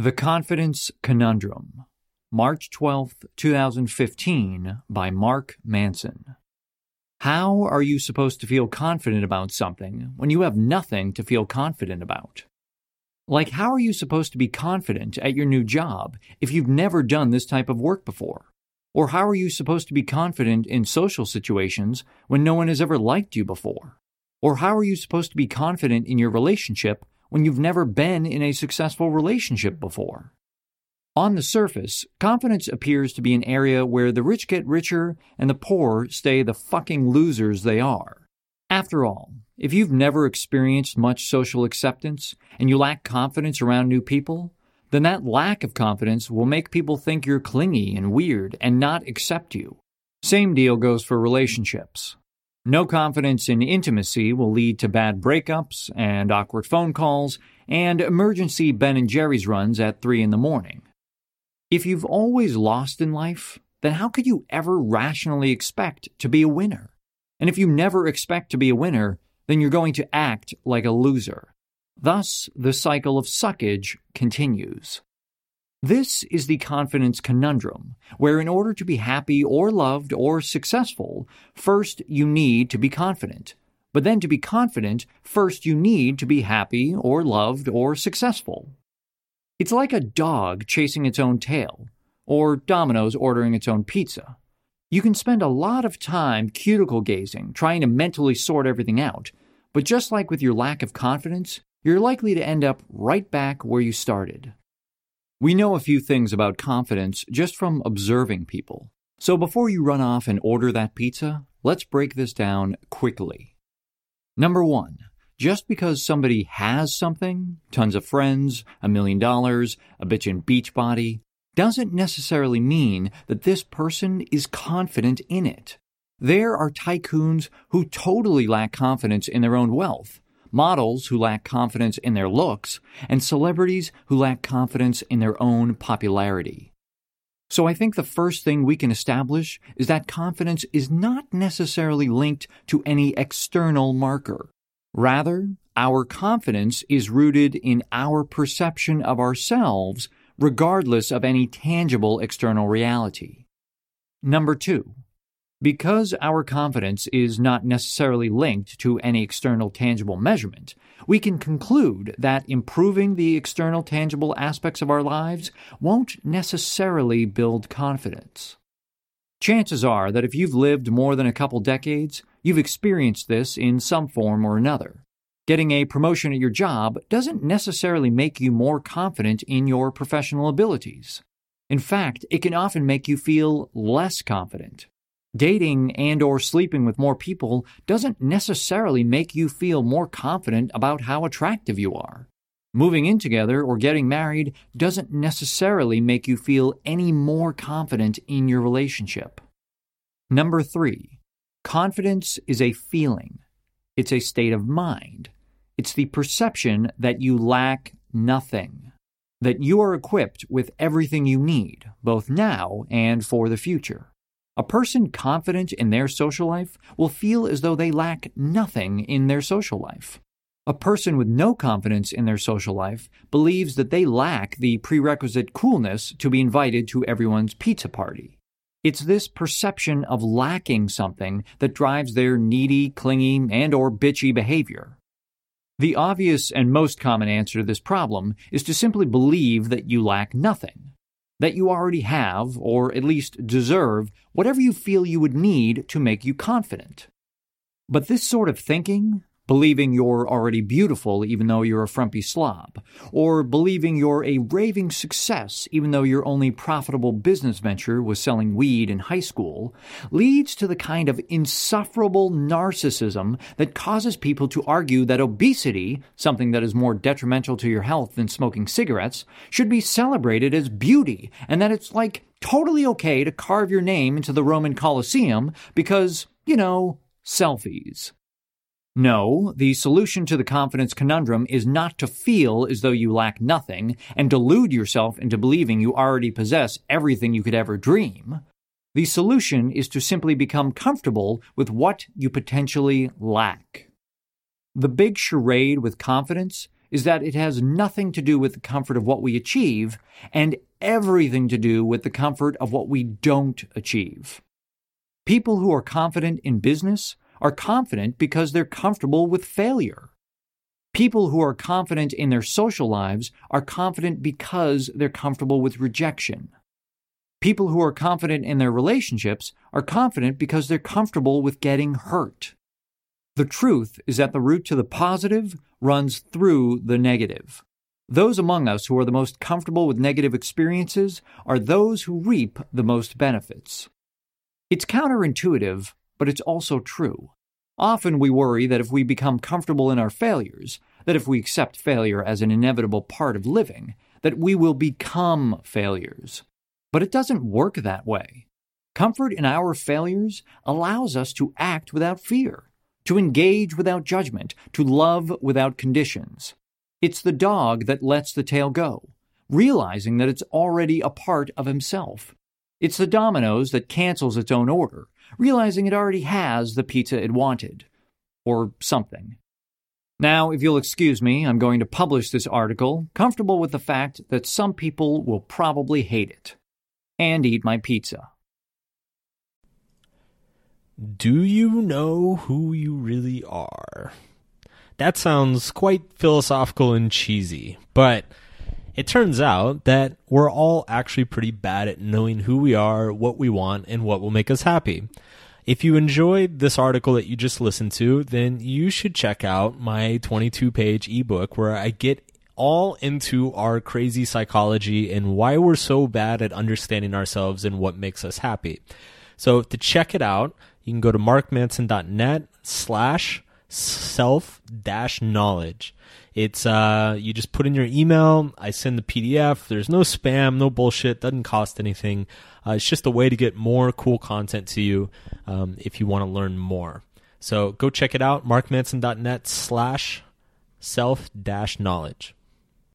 The Confidence Conundrum, March 12, 2015, by Mark Manson. How are you supposed to feel confident about something when you have nothing to feel confident about? Like, how are you supposed to be confident at your new job if you've never done this type of work before? Or how are you supposed to be confident in social situations when no one has ever liked you before? Or how are you supposed to be confident in your relationship when you've never been in a successful relationship before. On the surface, confidence appears to be an area where the rich get richer and the poor stay the fucking losers they are. After all, if you've never experienced much social acceptance and you lack confidence around new people, then that lack of confidence will make people think you're clingy and weird and not accept you. Same deal goes for relationships. No confidence in intimacy will lead to bad breakups and awkward phone calls and emergency Ben and Jerry's runs at 3 in the morning. If you've always lost in life, then how could you ever rationally expect to be a winner? And if you never expect to be a winner, then you're going to act like a loser. Thus, the cycle of suckage continues. This is the confidence conundrum, where in order to be happy or loved or successful, first you need to be confident. But then to be confident, first you need to be happy or loved or successful. It's like a dog chasing its own tail, or Domino's ordering its own pizza. You can spend a lot of time cuticle gazing, trying to mentally sort everything out, but just like with your lack of confidence, you're likely to end up right back where you started. We know a few things about confidence just from observing people. So before you run off and order that pizza, let's break this down quickly. Number one, just because somebody has something, tons of friends, a million dollars, a bitchin' beach body, doesn't necessarily mean that this person is confident in it. There are tycoons who totally lack confidence in their own wealth models who lack confidence in their looks, and celebrities who lack confidence in their own popularity. So I think the first thing we can establish is that confidence is not necessarily linked to any external marker. Rather, our confidence is rooted in our perception of ourselves regardless of any tangible external reality. Number two, because our confidence is not necessarily linked to any external tangible measurement, we can conclude that improving the external tangible aspects of our lives won't necessarily build confidence. Chances are that if you've lived more than a couple decades, you've experienced this in some form or another. Getting a promotion at your job doesn't necessarily make you more confident in your professional abilities. In fact, it can often make you feel less confident. Dating and or sleeping with more people doesn't necessarily make you feel more confident about how attractive you are. Moving in together or getting married doesn't necessarily make you feel any more confident in your relationship. Number 3. Confidence is a feeling. It's a state of mind. It's the perception that you lack nothing, that you are equipped with everything you need, both now and for the future. A person confident in their social life will feel as though they lack nothing in their social life. A person with no confidence in their social life believes that they lack the prerequisite coolness to be invited to everyone's pizza party. It's this perception of lacking something that drives their needy, clingy, and or bitchy behavior. The obvious and most common answer to this problem is to simply believe that you lack nothing that you already have, or at least deserve, whatever you feel you would need to make you confident. But this sort of thinking believing you're already beautiful even though you're a frumpy slob, or believing you're a raving success even though your only profitable business venture was selling weed in high school, leads to the kind of insufferable narcissism that causes people to argue that obesity, something that is more detrimental to your health than smoking cigarettes, should be celebrated as beauty, and that it's like totally okay to carve your name into the Roman Colosseum because, you know, selfies. No, the solution to the confidence conundrum is not to feel as though you lack nothing and delude yourself into believing you already possess everything you could ever dream. The solution is to simply become comfortable with what you potentially lack. The big charade with confidence is that it has nothing to do with the comfort of what we achieve and everything to do with the comfort of what we don't achieve. People who are confident in business are confident because they're comfortable with failure. People who are confident in their social lives are confident because they're comfortable with rejection. People who are confident in their relationships are confident because they're comfortable with getting hurt. The truth is that the route to the positive runs through the negative. Those among us who are the most comfortable with negative experiences are those who reap the most benefits. It's counterintuitive, but it's also true. Often we worry that if we become comfortable in our failures, that if we accept failure as an inevitable part of living, that we will become failures. But it doesn't work that way. Comfort in our failures allows us to act without fear to engage without judgment, to love without conditions. It's the dog that lets the tail go, realizing that it's already a part of himself. It's the Domino's that cancels its own order, realizing it already has the pizza it wanted. Or something. Now, if you'll excuse me, I'm going to publish this article, comfortable with the fact that some people will probably hate it and eat my pizza. Do you know who you really are? That sounds quite philosophical and cheesy, but it turns out that we're all actually pretty bad at knowing who we are, what we want, and what will make us happy. If you enjoyed this article that you just listened to, then you should check out my 22 page ebook where I get all into our crazy psychology and why we're so bad at understanding ourselves and what makes us happy. So to check it out, you can go to markmanson.net slash self dash knowledge. It's uh you just put in your email, I send the PDF. There's no spam, no bullshit, doesn't cost anything. Uh, it's just a way to get more cool content to you um, if you want to learn more. So go check it out, markmanson.net slash self dash knowledge.